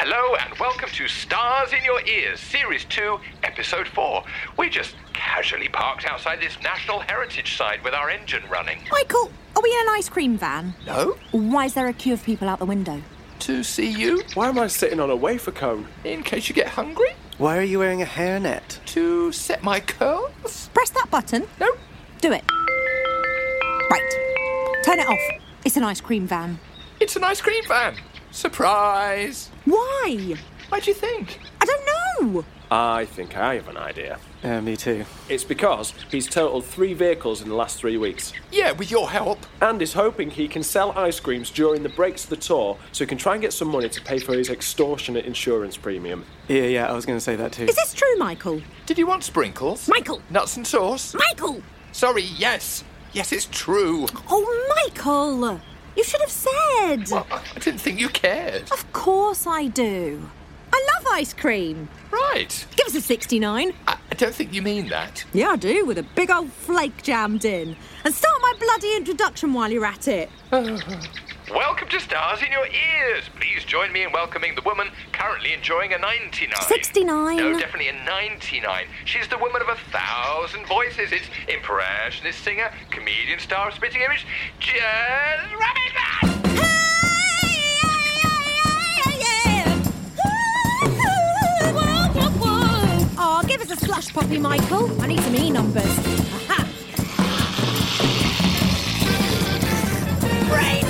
Hello and welcome to Stars in Your Ears, Series 2, Episode 4. We just casually parked outside this National Heritage Site with our engine running. Michael, are we in an ice cream van? No? Why is there a queue of people out the window? To see you? Why am I sitting on a wafer cone? In case you get hungry? Why are you wearing a hairnet? To set my curls? Press that button. No. Do it. Right. Turn it off. It's an ice cream van. It's an ice cream van. Surprise. Why? Why do you think? I don't know. I think I have an idea. Yeah, me too. It's because he's totaled three vehicles in the last three weeks. Yeah, with your help. And is hoping he can sell ice creams during the breaks of the tour so he can try and get some money to pay for his extortionate insurance premium. Yeah, yeah, I was going to say that too. Is this true, Michael? Did you want sprinkles? Michael! Nuts and sauce? Michael! Sorry, yes. Yes, it's true. Oh, Michael! You should have said. Well, I didn't think you cared. Of course I do. I love ice cream. Right. Give us a 69. I, I don't think you mean that. Yeah, I do, with a big old flake jammed in. And start my bloody introduction while you're at it. Welcome to Stars in Your Ears. Please join me in welcoming the woman currently enjoying a 99. 69. No, definitely a 99. She's the woman of a thousand voices. It's impressionist singer, comedian, star of spitting image, Jess Robinson. Oh, give us a Slush Puppie, Michael. I need some E numbers. Aha. Brain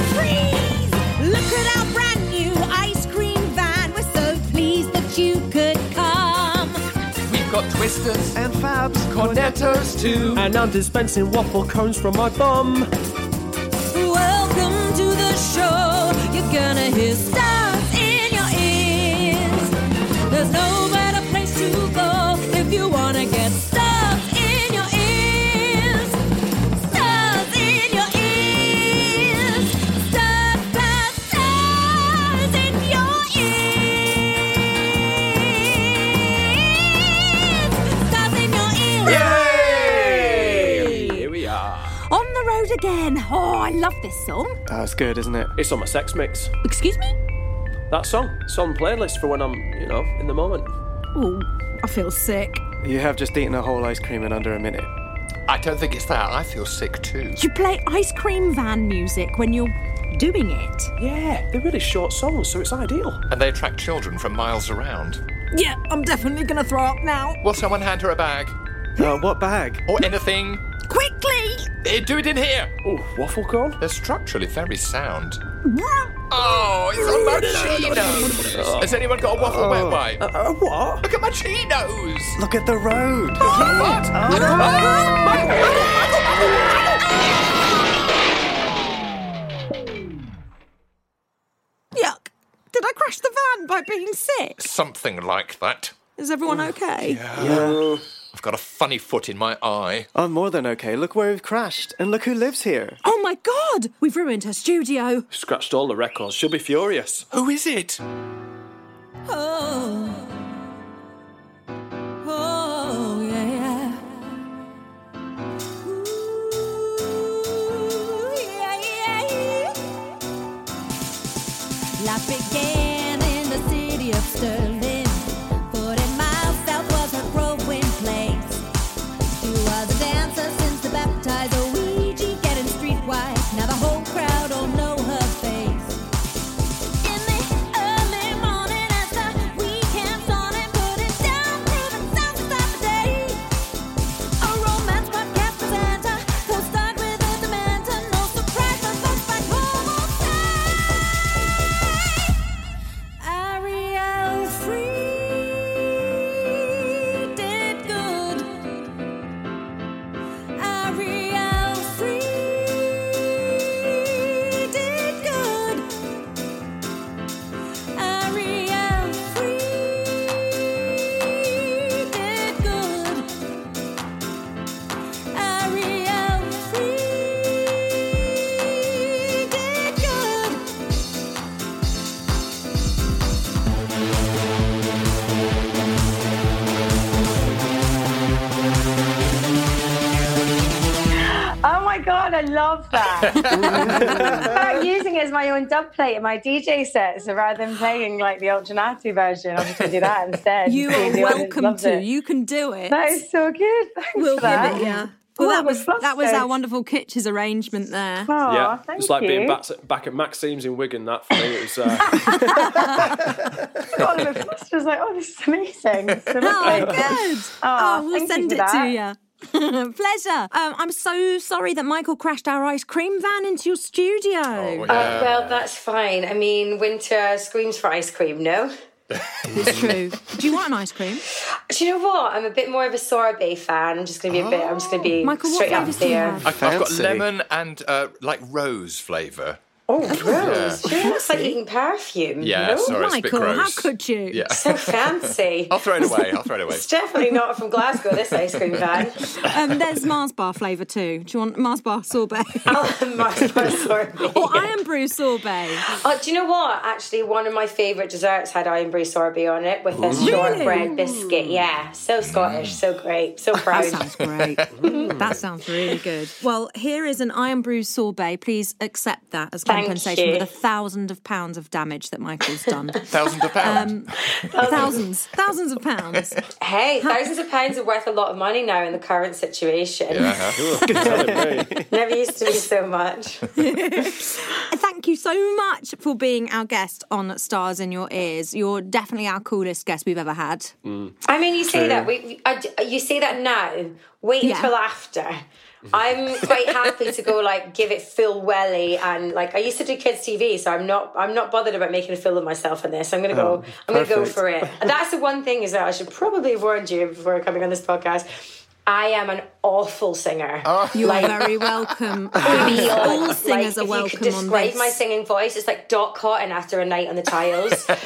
We've got twisters, And Fabs. cornettos too. And I'm dispensing waffle cones from my bum. Welcome to the show. You're gonna hear song. That's good, isn't it? It's on my sex mix. Excuse me? That song. It's on playlist for when I'm, you know, in the moment. Oh, I feel sick. You have just eaten a whole ice cream in under a minute. I don't think it's that. I feel sick too. You play ice cream van music when you're doing it. Yeah, they're really short songs, so it's ideal. And they attract children from miles around. Yeah, I'm definitely gonna throw up now. Will someone hand her a bag? Uh, what bag? Or anything? Quickly! Eh, do it in here. Oh, waffle cone? They're structurally very sound. Oh, it's on my chinos. Has anyone got a waffle wet wipe? Uh, what? Look at my chinos. Look at the road. What? Yuck. Did I crash the van by being sick? Something like that. Is everyone okay? Yeah. I've got a funny foot in my eye. I'm more than okay. Look where we've crashed. And look who lives here. Oh my god! We've ruined her studio. Scratched all the records. She'll be furious. Who is it? Oh. Oh, I'm using it as my own dub plate in my DJ set, so rather than playing like the Ultra Naté version, I'm just going to do that instead. You See are if the audience welcome to. it. You can do it. That is so good. Thanks we'll for give that. it, yeah. Well, Oh, that was that was our wonderful Kitches arrangement there. Aw, yeah, thank it's like you. being back, back at Maxime's in Wigan. That for me, it was. Uh, got a bit. I was like, oh, this is amazing. It's so Oh, good. Aw, Oh, we'll send for it to that. you. Pleasure. Um, I'm so sorry that Michael crashed our ice cream van into your studio. Oh, Uh, well, that's fine. I mean, winter screams for ice cream, no? It's true. Do you want an ice cream? Do you know what? I'm a bit more of a sorbet fan. I'm just going to be a bit, I'm just going to be Michael, what straight up flavours there. I've, I've got lemon and uh, like rose flavour. Oh, gross. Sure, looks like eating perfume. Yeah, no? sorry, it's a bit Michael, how could you? Yeah. So fancy. I'll throw it away. I'll throw it away. It's definitely not from Glasgow, this ice cream van. Um, there's Mars bar flavour too. Do you want Mars bar sorbet? Oh, my, my sorbet. or Irn-Bru sorbet? Oh, do you know what? Actually, one of my favourite desserts had Irn-Bru sorbet on it with a shortbread biscuit. Yeah, so Scottish, so great, so proud. That sounds great. that sounds really good. Well, here is an Irn-Bru sorbet. Please accept that as Thank compensation you. for the thousand of pounds of damage that Michael's done. Thousands of pounds. Um, thousands, thousands of pounds. Hey, thousands of pounds are worth a lot of money now in the current situation. yeah. telling me. Never used to be so much. Thank you so much for being our guest on Stars in Your Ears. You're definitely our coolest guest we've ever had. Mm. I mean, you say that we, we- I, you say that now. Wait Yeah. until after. Mm-hmm. I'm quite happy to go like give it full welly and like I used to do kids TV, so I'm not I'm not bothered about making a fool of myself in this. I'm gonna go oh, I'm gonna go for it. And that's the one thing is that I should probably have warned you before coming on this podcast. I am an awful singer. Oh. You're Like- very welcome. Real, All singers like, are welcome If you could on describe this. my singing voice, it's like Dot Cotton after a night on the tiles. like,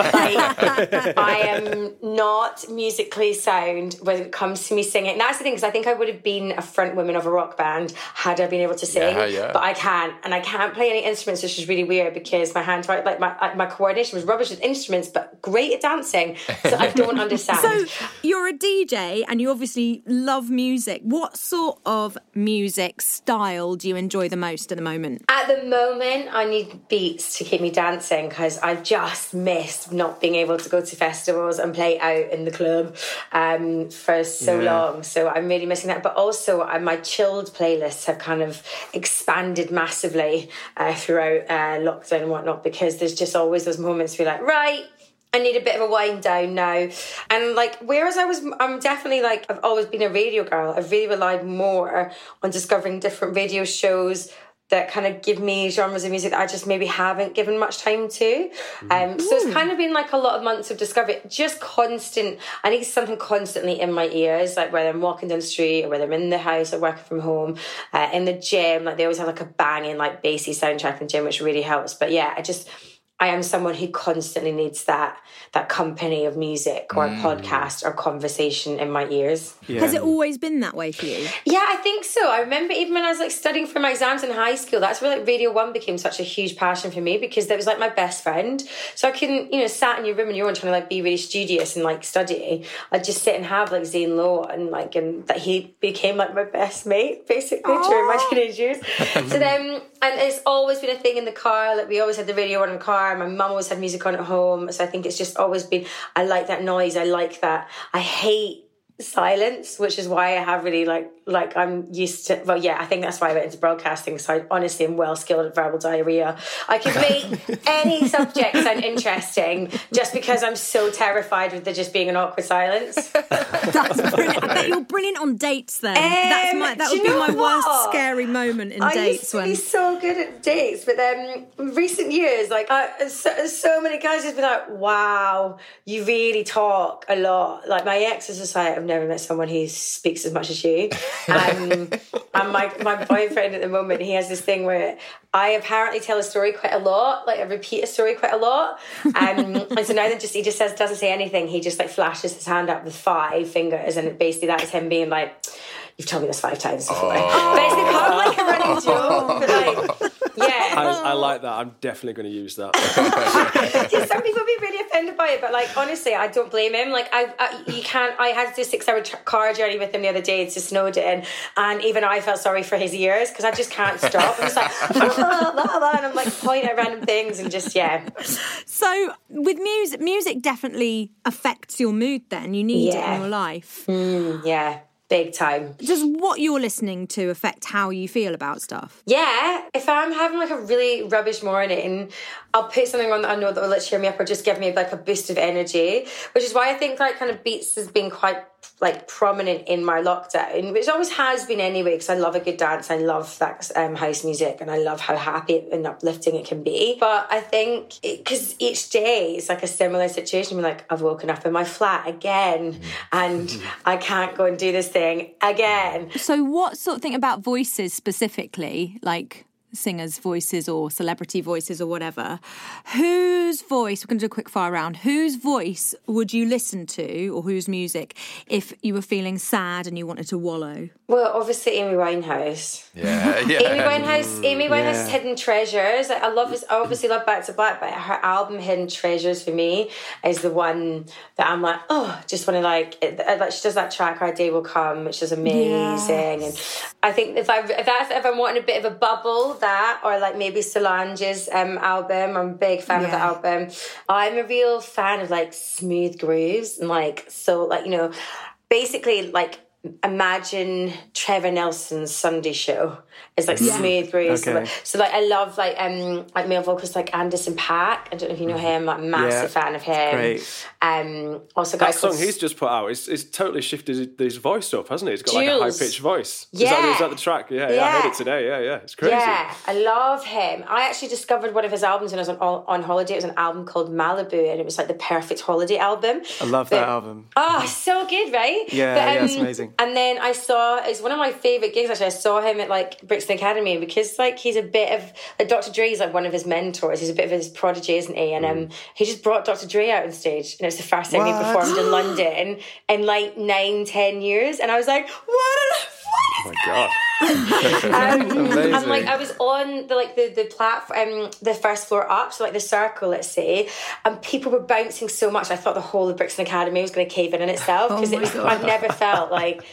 I am not musically sound when it comes to me singing. And that's the thing, because I think I would have been a front woman of a rock band had I been able to sing. Yeah, yeah. But I can't, and I can't play any instruments, which is really weird because my hand, like my my coordination was rubbish with instruments, but great at dancing. So I don't understand. So you're a DJ and you obviously love music. What sort of music style do you enjoy the most at the moment? At the moment, I need beats to keep me dancing because I've just missed not being able to go to festivals and play out in the club um, for so long. So I'm really missing that. But also, uh, my chilled playlists have kind of expanded massively uh, throughout uh, lockdown and whatnot because there's just always those moments where you're like, right. I need a bit of a wind down now. And like, whereas I was, I'm definitely like, I've always been a radio girl. I've really relied more on discovering different radio shows that kind of give me genres of music that I just maybe haven't given much time to. Um, so it's kind of been like a lot of months of discovery, just constant. I need something constantly in my ears, like whether I'm walking down the street or whether I'm in the house or working from home, uh, in the gym. Like they always have like a banging, like bassy soundtrack in the gym, which really helps. But yeah, I just. I am someone who constantly needs that that company of music or a mm. podcast or conversation in my ears. Has it always been that way for you? Yeah, I think so. I remember even when I was like studying for my exams in high school, that's where like Radio One became such a huge passion for me because that was like my best friend. So I couldn't, you know, sat in your room and your own trying to like be really studious and like study. I'd just sit and have like Zane Lowe and like and that he became like my best mate basically during my teenage years. so then and it's always been a thing in the car. Like we always had the radio on in the car. My mum always had music on at home. So I think it's just always been. I like that noise. I like that. I hate silence, which is why I have really like like I'm used to. Well, yeah, I think that's why I went into broadcasting. So I honestly am well skilled at verbal diarrhea. I can make any subject sound interesting just because I'm so terrified with there just being an awkward silence. That's brilliant. I bet you're brilliant on dates then. That's um, my, that would be my know worst scary moment in I dates used to when be so good at dates, but then recent years, like I, so, so many guys have been like, "Wow, you really talk a lot." Like my ex is just like, "I've never met someone who speaks as much as you." Um, and my my boyfriend at the moment, he has this thing where I apparently tell a story quite a lot, like I repeat a story quite a lot. Um, and so now that just he just says doesn't say anything. He just like flashes his hand up with five fingers, and basically that is him being like. You've told me this five times before. But it's become like a running joke. But like. I, I like that. I'm definitely going to use that. Yeah, some people be really offended by sorry, but like honestly, I don't blame him. Like I, I you can't. I had to do six-hour tr- car journey with him the other day to Snowdon, and even I felt sorry for his ears because I just can't stop. I'm just like, blah, blah, blah, and I'm like pointing at random things and just yeah. So with music, music definitely affects your mood. Then you need it in your life. Mm, yeah, big time. Does what you're listening to affect how you feel about stuff? Yeah, if I'm having like a really rubbish morning, I'll put something on that I know that will like cheer me up or just give me like a boost of energy. Which is why I think like kind of beats has been quite like prominent in my lockdown, which always has been anyway. Because I love a good dance, I love that um, house music, and I love how happy and uplifting it can be. But I think because each day it's like a similar situation. We're like, I've woken up in my flat again, and I can't go and do this thing again. So what sort of thing about voices specifically, like singers' voices or celebrity voices or whatever? Whose voice? We're going to do a quick fire round. Whose voice would you listen to, or whose music, if you were feeling sad and you wanted to wallow? Well, obviously Amy Winehouse. Yeah, yeah. Amy Winehouse, Amy Winehouse's yeah. Hidden Treasures. I love this. I obviously love Back to Black, but her album Hidden Treasures for me is the one that I'm like, oh, just want to like. It, like she does that track "Our Day Will Come," which is amazing, and I think if I if that's if I'm wanting a bit of a bubble, that or like maybe Solange's um, album. I'm a big fan of the album. I'm a real fan of like smooth grooves and like so like you know, basically like imagine Trevor Nelson's Sunday show. It's like smooth grooves. Okay. So like I love like um like male vocalists like Anderson Paak. I don't know if you know him. Like massive Yeah, fan of him. great. Um also guys That song he's just put out, it's, it's totally shifted his voice up, hasn't it? He's got like a high pitched voice. Is, that, Yeah. is that the track? Yeah, yeah, I heard it today. Yeah, yeah. It's crazy. Yeah, I love him. I actually discovered one of his albums when I was on on holiday. It was an album called Malibu, and it was like the perfect holiday album. I love But- that album. Oh, so good, right? Yeah, yeah, it's amazing. And then I saw it's one of my favorite gigs. Actually, I saw him at like Brixton Academy because like he's a bit of like Dr. Dre is like one of his mentors. He's a bit of his prodigy, isn't he? And um, he just brought Dr. Dre out on stage, and it was the first time he performed in London in like nine, ten years. And I was like, what? a- Oh my god. um, Amazing. and like I was on the like the the platform, um, the first floor up, so like the circle, let's say, and people were bouncing so much. I thought the whole of Brixton Academy was going to cave in on itself because Oh it was. God. I've never felt like,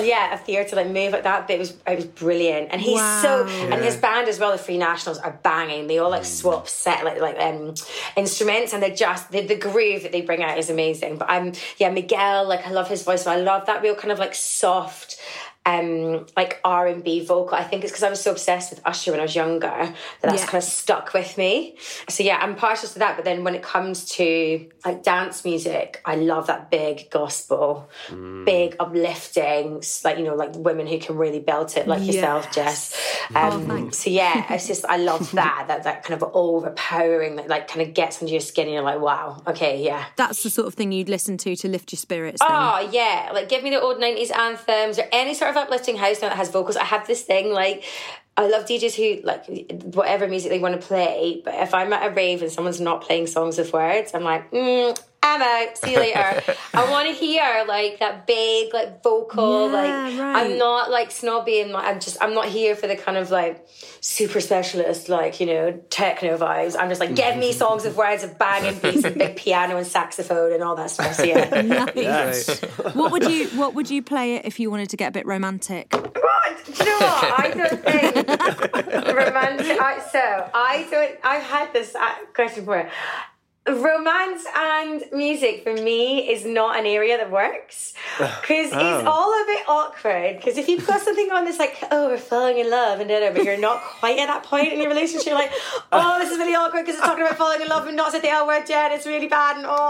yeah, a theatre like move like that. But it was it was brilliant, and he's so Wow. and his band as well. The Free Nationals are banging. They all like swap set like like um instruments, and they're just the, the groove that they bring out is amazing. But I'm yeah, Miguel. Like I love his voice. I love that real kind of like soft um like R and B vocal. I think it's because I was so obsessed with Usher when I was younger that that's Yeah. kind of stuck with me. So yeah, I'm partial to that. But then when it comes to like dance music, I love that big gospel, big uplifting, like you know, like women who can really belt it, like yourself, Jess. Oh, Um, thanks. so yeah, it's just I love that that that kind of overpowering that like kind of gets under your skin and you're like, wow, okay, yeah. That's the sort of thing you'd listen to to lift your spirits. Then. Oh yeah, like give me the old nineties anthems or any sort of uplifting house now that has vocals. I have this thing like I love DJs who like whatever music they want to play, but if I'm at a rave and someone's not playing songs with words, I'm like, mm, I'm out. See you later. I want to hear like that big like vocal. Yeah, like right. I'm not like snobby and like, I'm just I'm not here for the kind of like super specialist like you know techno vibes. I'm just like give me songs with words of banging beats and big piano and saxophone and all that stuff. So yeah. Nice. what would you What would you play it if you wanted to get a bit romantic? What? Do you know what? I don't think romantic. I, so I don't. I've had this uh, question before. Romance and music for me is not an area that works because it's all a bit awkward. Because if you've got something on that's like, oh, we're falling in love and da, but you're not quite at that point in your relationship, you're like, oh, this is really awkward because it's talking about falling in love and not said the L word yet. It's really bad and oh,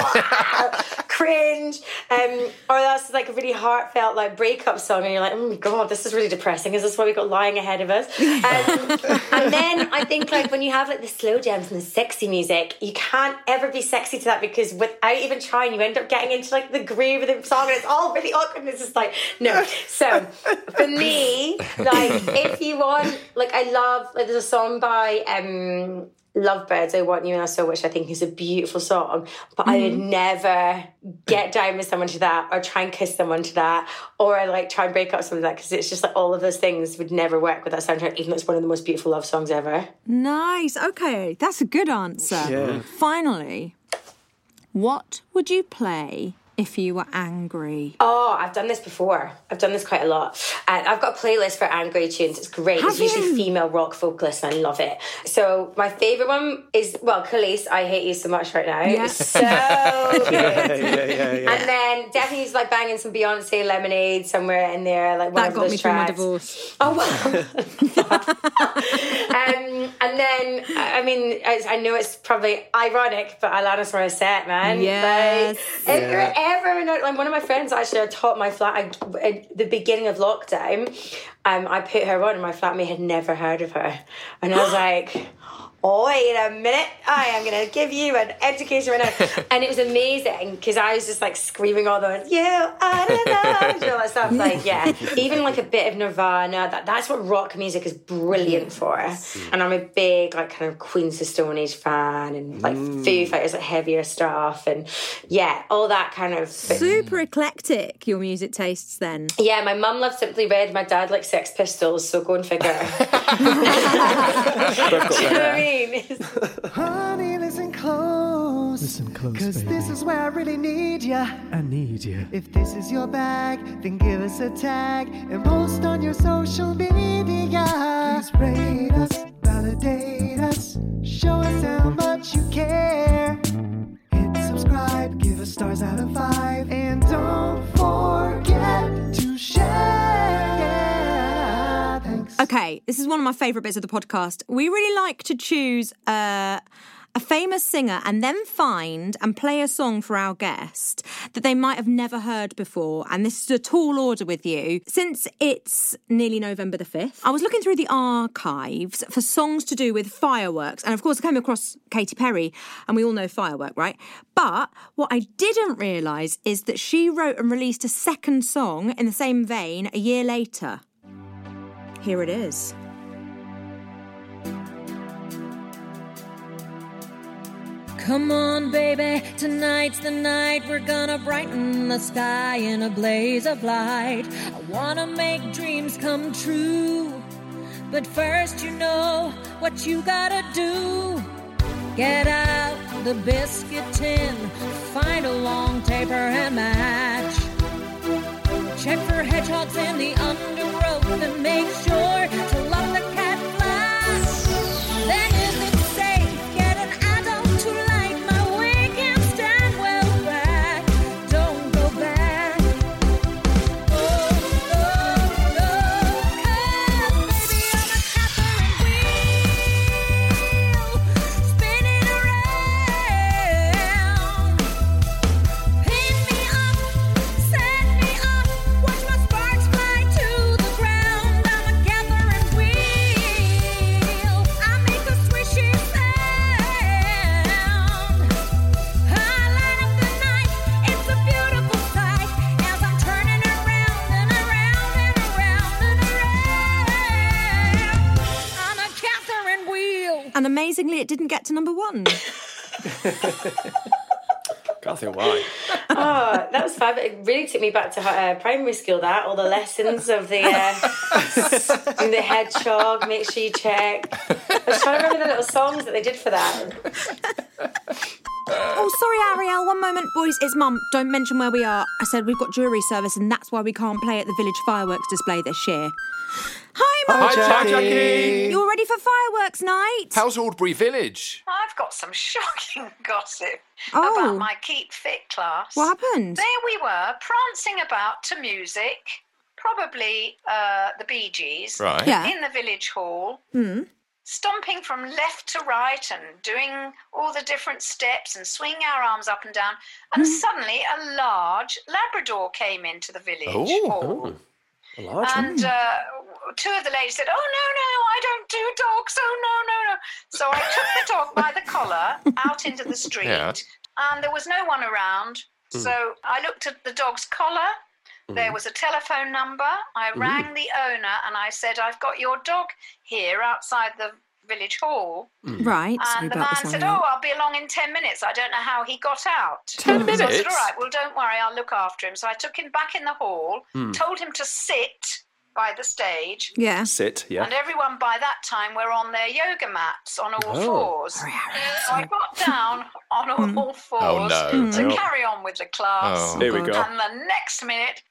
cringe. Um, or that's like a really heartfelt like breakup song, and you're like, oh my god, this is really depressing. Is this what we got lying ahead of us? Um, and then I think like when you have like the slow jams and the sexy music, you can't ever be sexy to that because without even trying, you end up getting into like the groove of the song, and it's all really awkward. And it's just like no. So for me, like if you want, like I love like there's a song by um Lovebirds, I Want You Now So Much, I think is a beautiful song, but I would mm-hmm. never get down with someone to that or try and kiss someone to that or I like try and break up someone to that because it's just like all of those things would never work with that soundtrack, even though it's one of the most beautiful love songs ever. Nice. Okay, that's a good answer. Yeah. Finally, What would you play if you were angry? Oh, I've done this before. I've done this quite a lot. And I've got a playlist for angry tunes. It's great. Have it's usually female rock vocalists, and I love it. So my favourite one is well, Kelis. I hate you so much right now. Yeah. So good. yeah, yeah, yeah, yeah. And then definitely just like banging some Beyonce Lemonade somewhere in there, like one That of got those me through my tracks. divorce. Oh wow! um, and then I I mean I, I know it's probably ironic, but Alanis Morissette, man. Yes. Like, if you're ever like one of my friends actually, I taught my flat I, at the beginning of lockdown. Um, I put her on, and my flatmate had never heard of her, and I was like. Oh, wait a minute. I am going to give you an education right now. And it was amazing because I was just like screaming all those, you, I don't know, you know, all that stuff. Like, yeah, even like a bit of Nirvana. That, that's what rock music is brilliant for. And I'm a big, like, kind of Queens of Stone Age fan and like Foo Fighters, like heavier stuff. And yeah, all that kind of. Super eclectic, your music tastes then. Yeah, my mum loves Simply Red. My dad likes Sex Pistols, so go and figure. Do you know what I mean? Honey, listen close. Listen close, Cause baby. this is where I really need ya. I need you. If this is your bag, then give us a tag and post on your social media. Please rate us, validate us, show us how much you care. Hit subscribe, give us stars out of five, and don't forget to share. Okay, this is one of my favourite bits of the podcast. We really like to choose uh, a famous singer and then find and play a song for our guest that they might have never heard before. And this is a tall order with you. Since it's nearly November the 5th, I was looking through the archives for songs to do with fireworks. And of course, I came across Katy Perry, and we all know firework, right? But what I didn't realise is that she wrote and released a second song in the same vein a year later. Here it is. Come on, baby, tonight's the night. We're gonna brighten the sky in a blaze of light. I wanna make dreams come true. But first, you know what you gotta do. Get out the biscuit tin, find a long taper and match. Check for hedgehogs in the undergrowth and make sure And amazingly, it didn't get to number one. Can't think why. Oh, that was fab. It really took me back to uh, primary school. That all the lessons of the uh, the hedgehog. Make sure you check. I was trying to remember the little songs that they did for that. oh, sorry, Ariel. One moment, boys. It's Mum. Don't mention where we are. I said we've got jury service, and that's why we can't play at the village fireworks display this year. Hi, Mum. Hi, Jackie. Jackie. You're ready for fireworks night? How's Aldbury Village? I've got some shocking gossip Oh. about my Keep Fit class. What happened? There we were, prancing about to music, probably uh, the Bee Gees, Right. Yeah. in the village hall, Hmm. stomping from left to right and doing all the different steps and swinging our arms up and down. And Hmm. suddenly a large Labrador came into the village hall. A large And uh, two of the ladies said, "Oh no, no, I don't do dogs. Oh no, no, no." So I took the dog by the collar out into the street, Yeah. and there was no one around. Mm. So I looked at the dog's collar. There Mm. was a telephone number. I rang the owner and I said, "I've got your dog here outside the village hall." Mm. Right. sorry And the man this, said, Ariel. "Oh, I'll be along in ten minutes. I don't know how he got out." 10 So I said, minutes? "All right, well, don't worry. I'll look after him." So I took him back in the hall, Hmm. told him to sit by the stage. Yeah. Sit, yeah. And everyone by that time were on their yoga mats on all Oh. fours. So I got down on all, all fours Oh, no. to Oh. carry on with the class. Oh. Here we go. And the next minute,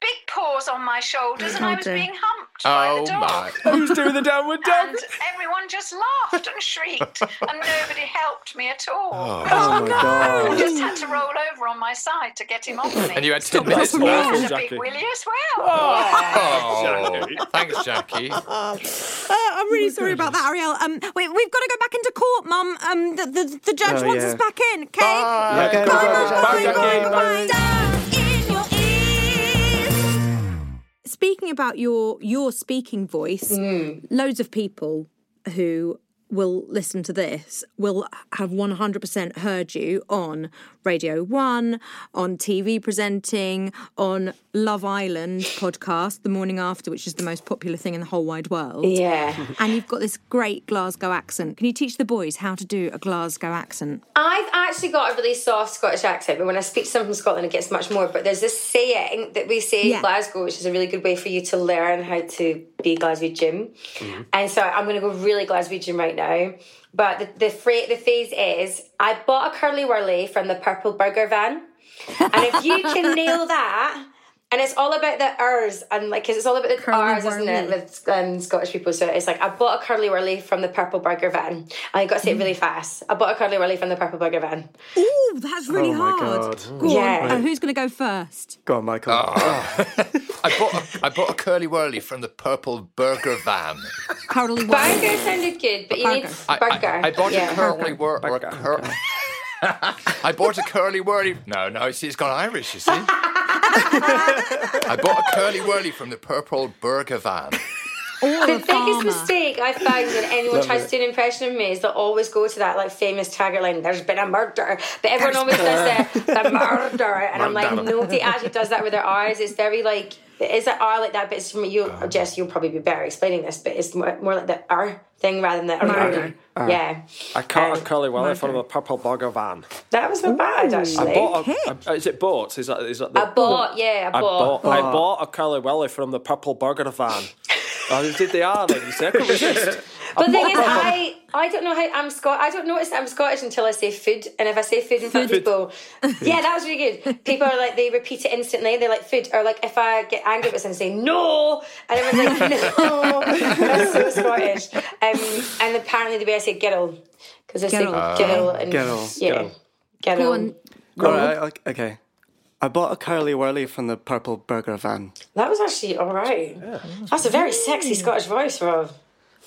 big paws on my shoulders, and I was being humped by Oh the dog. my. Who's doing the downward dog? And everyone just laughed and shrieked, and nobody helped me at all. Oh my I god. just had to roll over on my side to get him off me. And you had 10 That's minutes awful, left. and a Jackie. big willy as well. Oh, thanks, Jackie. Uh, I'm really sorry about that, Ariel. Um, wait, we've got to go back into court, Mum. Um, the, the, the judge Oh, wants yeah. us back in. Okay. Bye. Okay, Bye, bye, Mum. Bye, Jackie. Bye, Bye. bye. in Speaking about your your speaking voice, mm. loads of people who will listen to this will have 100% heard you on Radio 1, on TV presenting, on Love Island podcast, the morning after, which is the most popular thing in the whole wide world. Yeah. And you've got this great Glasgow accent. Can you teach the boys how to do a Glasgow accent? I've actually got a really soft Scottish accent, but when I speak to someone from Scotland, it gets much more. But there's this saying that we say Yeah. in Glasgow, which is a really good way for you to learn how to be Glaswegian. Mm-hmm. And so I'm going to go really Glaswegian right now. But the the, phra- the phase is I bought a curly whirly from the purple burger van. And if you can nail that, and it's all about the R's and like, cause it's all about the Curly R's, isn't it, with um, Scottish people. So it's like, I bought a curly whirly from the purple burger van. And you got to say it really fast. I bought a curly whirly from the purple burger van. Ooh, that's really Oh my hard. God. Go Yeah. on. Uh, who's going to go first? Go on, Michael. I bought a, I bought a curly whirly from the purple burger van. Curly Burger whirly. sounded good, but you Burger. need I, burger. I, I bought yeah. a curly whirly. Or cur- I bought a curly whirly. No, no, see, it's gone Irish. You see. I bought a curly whirly from the purple burger van. Or The a biggest farmer. mistake I found when anyone tries to do an impression of me is they'll always go to that like famous tagline, there's been a murder. But everyone always does the, the murder. And I'm like, Murder. nobody actually does that with their eyes. It's very like, is it R like that? But it's from you, Jess, you'll probably be better explaining this, but it's more, more like the R thing rather than the er. Murder. R. Yeah. I caught a Um, curly whirly from a purple burger van. That was not bad, actually. I actually. bought a, a- Is it bought? Is that is that the? I bought, yeah, I I bought. bought. I bought a curly whirly from the purple burger van. I did the R then. You see, I couldn't resist. But the thing is, I, I don't know how I'm Scot. I don't notice that I'm Scottish until I say food. And if I say food in front of people, yeah, that was really good. People are like, they repeat it instantly. They're like, food. Or like, if I get angry with someone, say, no. And everyone's like, no. That's so Scottish. Um, and apparently the way I say gettle, because I say Gettle. gettle. and, Gettle. Yeah. Gettle. Go on. All right, ok- okay. I bought a curly whirly from the purple burger van. That was actually all right. That's a very sexy Scottish voice, Rob.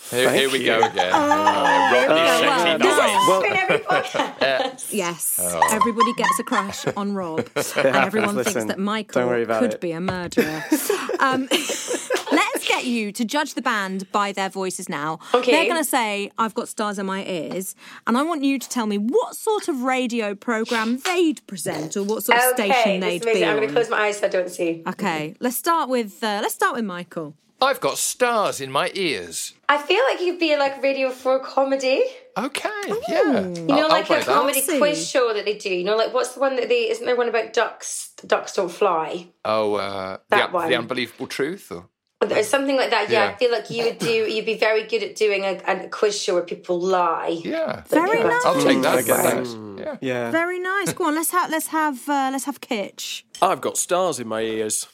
Here, here we go again. Oh, Uh, Rodney well, sexy this nice. Well- In every. Yes, Oh. everybody gets a crush on Rob, and everyone thinks that Michael don't worry about could it. be a murderer. um, let's get you to judge the band by their voices now. Okay. They're going to say, I've got stars in my ears, and I want you to tell me what sort of radio programme they'd present or what sort of Okay, station they'd is amazing. be I'm going to close my eyes so I don't see. Okay, let's start with uh, let's start with Michael. I've got stars in my ears. I feel like you'd be like Radio 4 comedy. Okay, yeah. You know, like a comedy See. quiz show that they do. You know, like what's the one that they isn't there one about ducks? Ducks don't fly. Oh, uh, That the, one. the unbelievable truth. Or? Or something like that. Yeah, Yeah. I feel like you would do. You'd be very good at doing a, a quiz show where people lie. Yeah, Very nice. I'll take that. I get Yeah. Yeah. Very nice. Go on, let's have let's have uh, let's have Kitch. I've got stars in my ears.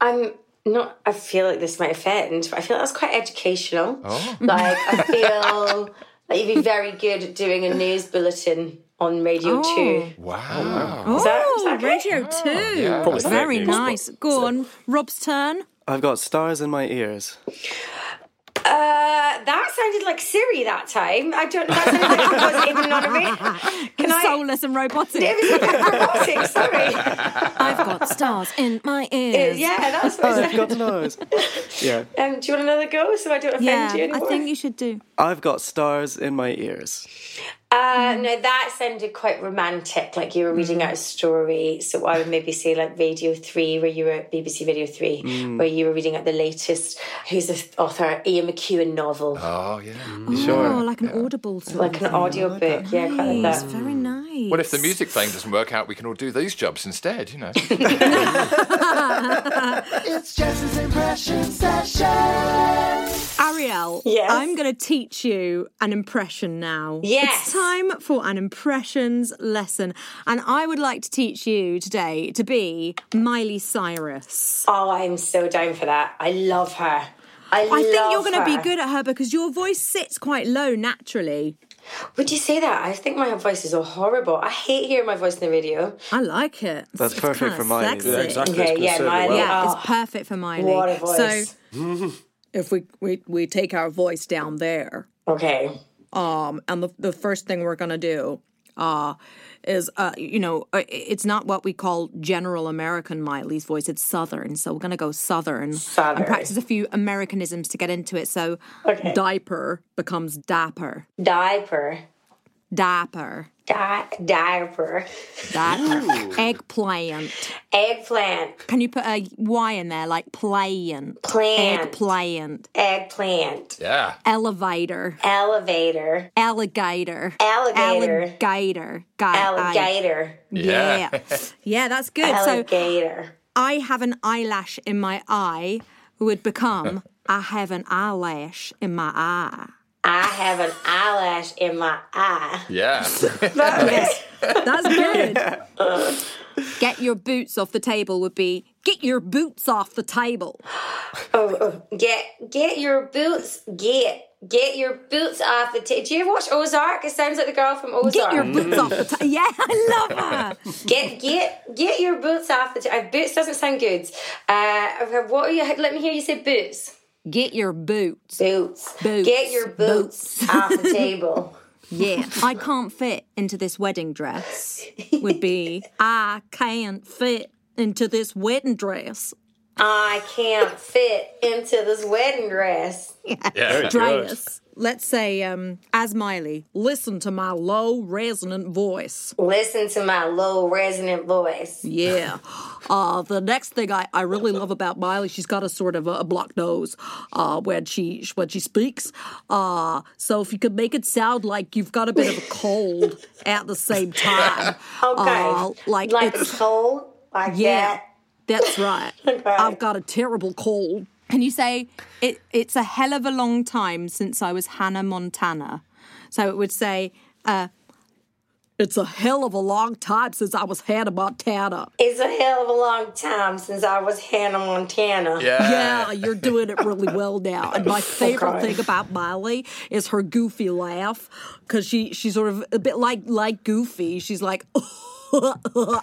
I'm not. I feel like this might offend, but I feel that's quite educational. Oh. Like I feel like you'd be very good at doing a news bulletin on Radio Oh. Two. Wow. Is that- is Oh, that okay? Radio Two. yeah. Very nice. Go on, Rob's turn. I've got stars in my ears. Uh, that sounded like Siri that time. I don't. That sounded like it wasn't even on a radio. Can I? Soulless and robotic. It was like robotic. Sorry. I've got stars in my ears. Yeah, that's what. I've got stars. Yeah. Um, do you want another go so I don't offend Yeah, you I think you should do. I've got stars in my ears. Uh, mm-hmm. no, that sounded quite romantic, like you were mm. reading out a story. So I would maybe say like Radio 3, where you were at BBC Radio 3, mm. where you were reading out the latest, who's the author, Ian McEwan novel, Oh, yeah. Oh, Sure. like an audible sort like of an thing. audio book. Yeah, quite like Nice, that. very mm. nice. Well, if the music thing doesn't work out, we can all do these jobs instead, you know. It's Jess's impression session. Ariel, Yes? I'm going to teach you an impression now. Yes. It's time for an impressions lesson. And I would like to teach you today to be Miley Cyrus. Oh, I'm so down for that. I love her. I, I think you're going to be good at her because your voice sits quite low naturally. Would you say that? I think my voice is so horrible. I hate hearing my voice in the radio. I like it. That's It's perfect kinda for Miley. sexy. Yeah, exactly. Okay, yeah, Miley. well. Yeah, Oh, it's perfect for Miley. What a voice. So if we, we we take our voice down there, okay. Um, and the the first thing we're gonna do, uh, is uh, you know, uh, it's not what we call general American Miley's voice. It's Southern, so we're gonna go Southern, Southern. and practice a few Americanisms to get into it. So Okay. diaper becomes dapper, Diaper. dapper, Di- diaper. dapper, eggplant. Eggplant. Can you put a Y in there, like playant, Plant. eggplant, Eggplant. Yeah. elevator, Elevator. alligator, Alligator. alligator, Ga- Alligator. Yeah. yeah, that's good. So Alligator. I have an eyelash in my eye would become I have an eyelash in my eye. I have an eyelash in my eye. Yeah. That's good. Get your boots off the table would be get your boots off the table. Oh, oh, get get your boots. Get get your boots off the table. Do you ever watch Ozark? It sounds like the girl from Ozark. Get your boots off the table. Yeah, I love her. Get get get your boots off the table. Boots doesn't sound good. Uh, what are you? Let me hear you say boots. Get your boots. Boots. Boots. Get your boots, off the table. Yeah, I can't fit into this wedding dress. Would be I can't fit into this wedding dress. I can't fit into this wedding dress. Yeah. Dress. Let's say, um, as Miley, listen to my low resonant voice. Listen to my low resonant voice. Yeah. Uh, the next thing I, I really love about Miley, she's got a sort of a, a blocked nose uh, when she when she speaks. Uh, so if you could make it sound like you've got a bit of a cold at the same time, Okay. uh, like, like it's cold, like yeah, that. that's right. Okay. I've got a terrible cold. Can you say it? It's a hell of a long time since I was Hannah Montana. So it would say. Uh, it's a hell of a long time since I was Hannah Montana. It's a hell of a long time since I was Hannah Montana. Yeah. Yeah, you're doing it really well now. And my favorite Okay. thing about Miley is her goofy laugh because she she's sort of a bit like like Goofy. She's like. you know,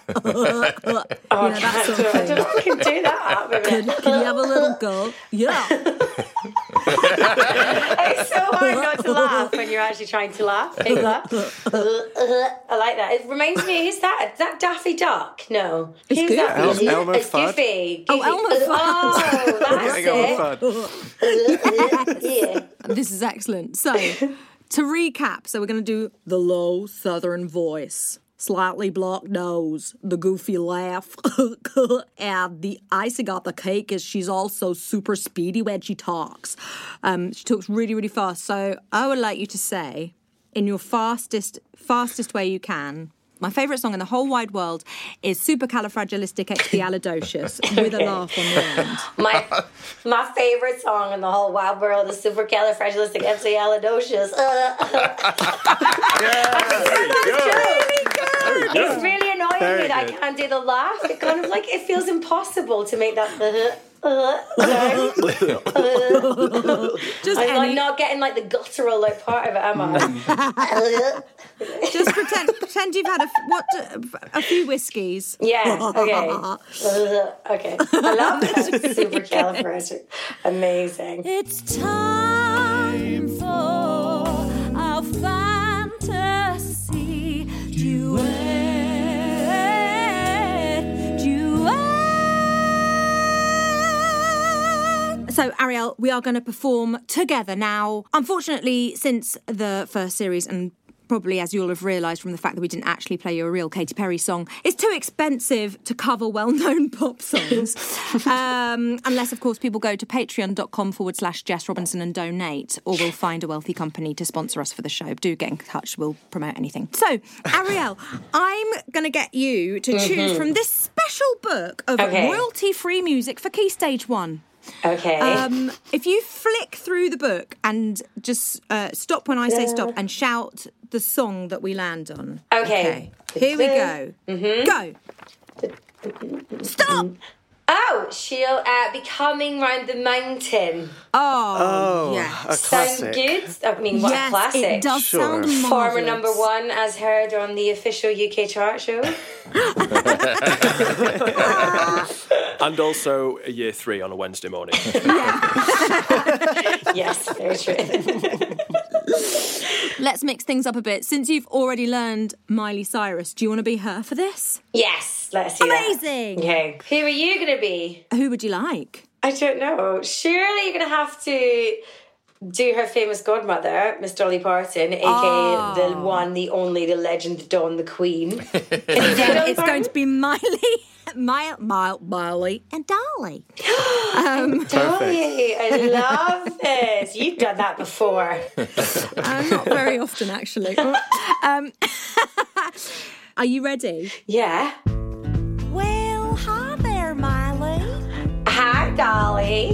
that sort of I thing. don't know if I can do that. Can, can you have a little go? Yeah. It's so hard not to laugh when you're actually trying to laugh. Big laugh. I like that. It reminds me, who's that? Is that Daffy Duck? No. It's who's that? Goofy. El- Elmer it's Fudd. Goofy. Oh, Goofy. Elmer oh, Fudd. Oh, that's it. yeah. This is excellent. So, to recap, so we're going to do the low southern voice, slightly blocked nose, the goofy laugh, and the icing on the cake is she's also super speedy when she talks. Um, she talks really, really fast. So, I would like you to say, in your fastest, fastest way you can. My favourite song in the whole wide world is Supercalifragilisticexpialidocious with a laugh on the end. My my favorite song in the whole wide world is Supercalifragilisticexpialidocious. Uh, it's really annoying Very me that I can't do the laugh. It kind of like it feels impossible to make that. Uh, uh, sound. Just I'm like any- not getting like the guttural like part of it, am I? Just pretend pretend you've had a f- what a few whiskies. yeah. Okay. Uh, okay. I love that. Supercalifragilistic. Amazing. It's time So Ariel, we are going to perform together now. Unfortunately, since the first series and probably as you'll have realised from the fact that we didn't actually play you a real Katy Perry song, it's too expensive to cover well-known pop songs. um, unless, of course, people go to patreon.com forward slash Jess Robinson and donate, or we'll find a wealthy company to sponsor us for the show. Do get in touch, we'll promote anything. So, Ariel, I'm going to get you to choose Mhm. from this special book of Okay. royalty-free music for Key Stage 1. Okay. Um, if you flick through the book and just uh, stop when I say stop and shout the song that we land on. Okay. Here we go. Mhm. Go. Stop. Oh, she'll uh, be coming round the mountain. Oh, Oh, yeah. a Sound classic. good? I mean, what Yes, a classic. it does Sure. sound Former marvellous. number one, as heard on the official UK chart show. And also a year three on a Wednesday morning. yes, very true. Let's mix things up a bit. Since you've already learned Miley Cyrus, do you want to be her for this? yes, let's do that. Amazing. Okay. Who are you going to be? Who would you like? I don't know. Surely you're going to have to do her famous godmother, Miss Dolly Parton, aka Oh. the one, the only, the legend, the Dawn, the Queen. Yeah, it's going to be Miley, Mile, Mile, Miley, and Dolly. Um, Dolly, I love this. You've done that before. uh, not very often, actually. Um, are you ready? Yeah. Dolly.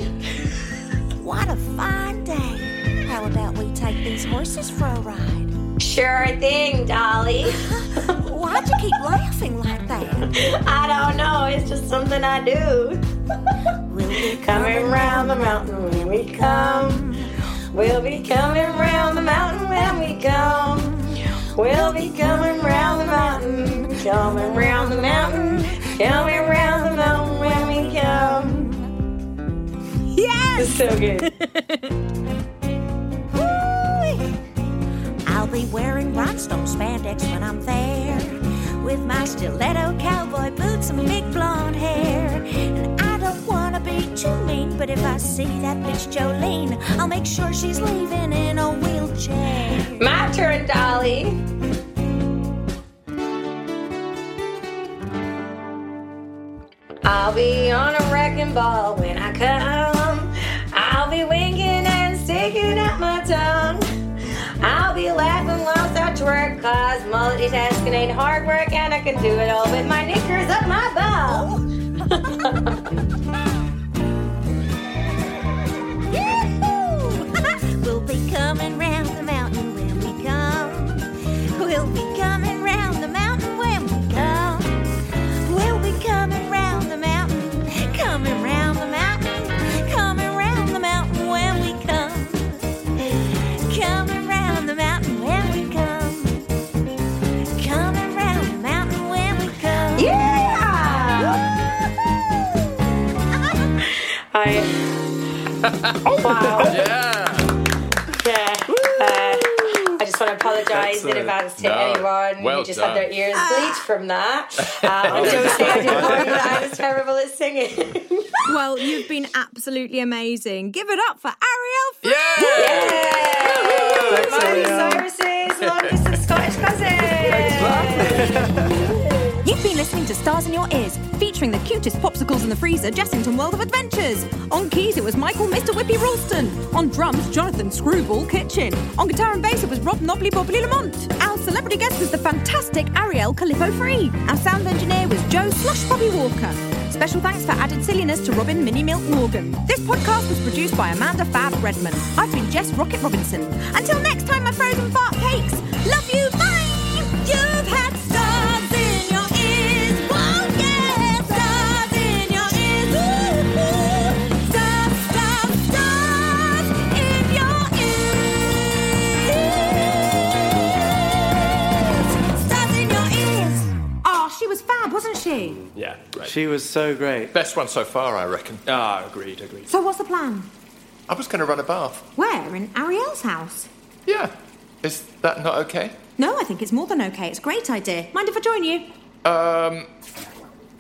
What a fine day. How about we take these horses for a ride? Sure thing, Dolly. Why'd you keep laughing like that? I don't know. It's just something I do. We'll be Coming round the mountain when we come. We'll be coming round the mountain when we come. We'll be coming round the mountain, coming round the mountain, coming round So good. I'll be wearing rhinestone spandex when I'm there. With my stiletto cowboy boots and big blonde hair. And I don't wanna be too mean, but if I see that bitch Jolene, I'll make sure she's leaving in a wheelchair. My turn, Dolly. I'll be on a wrecking ball when I come. I cause multitasking ain't hard work, and I can do it all with my knickers up my bum. we'll be coming round the mountain when we come. We'll be wow. Yeah. Yeah. Uh, I just want to apologise in Excellent. advance to No, anyone well who just had their ears bleached from that. Uh, I don't say I didn't know that I was terrible at singing. Well, you've been absolutely amazing. Give it up for Ariel. Free. Yay! Miley Cyrus's long distance Scottish cousin. You've been listening to Stars in Your Ears, featuring the cutest popsicles in the freezer, Jessington World of Adventures. On keys, it was Michael Mr. Whippy Ralston. On drums, Jonathan Screwball Kitchen. On guitar and bass, it was Rob Nobbly Bobbly Lamont. Our celebrity guest was the fantastic Ariel Calippo Free. Our sound engineer was Joe Slush Bobby Walker. Special thanks for added silliness to Robin Minnie Milk Morgan. This podcast was produced by Amanda Fab Redman. I've been Jess Rocket Robinson. Until next time, my frozen fart cakes. Love you, bye! She was so great. Best one so far, I reckon. Ah, agreed, agreed. So what's the plan? I was going to run a bath. Where? In Ariel's house? Yeah. Is that not okay? No, I think it's more than okay. It's a great idea. Mind if I join you? Um.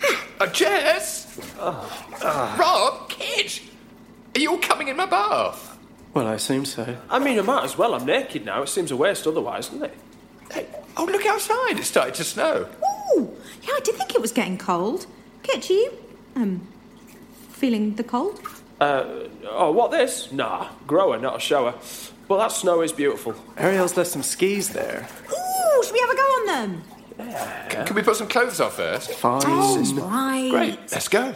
Uh, Jess? Rob? Kid? Are you all coming in my bath? Well, I assume so. I mean, I might as well. I'm naked now. It seems a waste otherwise, doesn't it? Hey, Oh, look outside. It's started to snow. Ooh, yeah, I did think it was getting cold. Get you? Um, feeling the cold? Uh, oh, what this? Nah, grower, not a shower. But that snow is beautiful. Ariel's left some skis there. Ooh, should we have a go on them? Yeah. Can we put some clothes on first? Fine. Oh, right. Great. Let's go.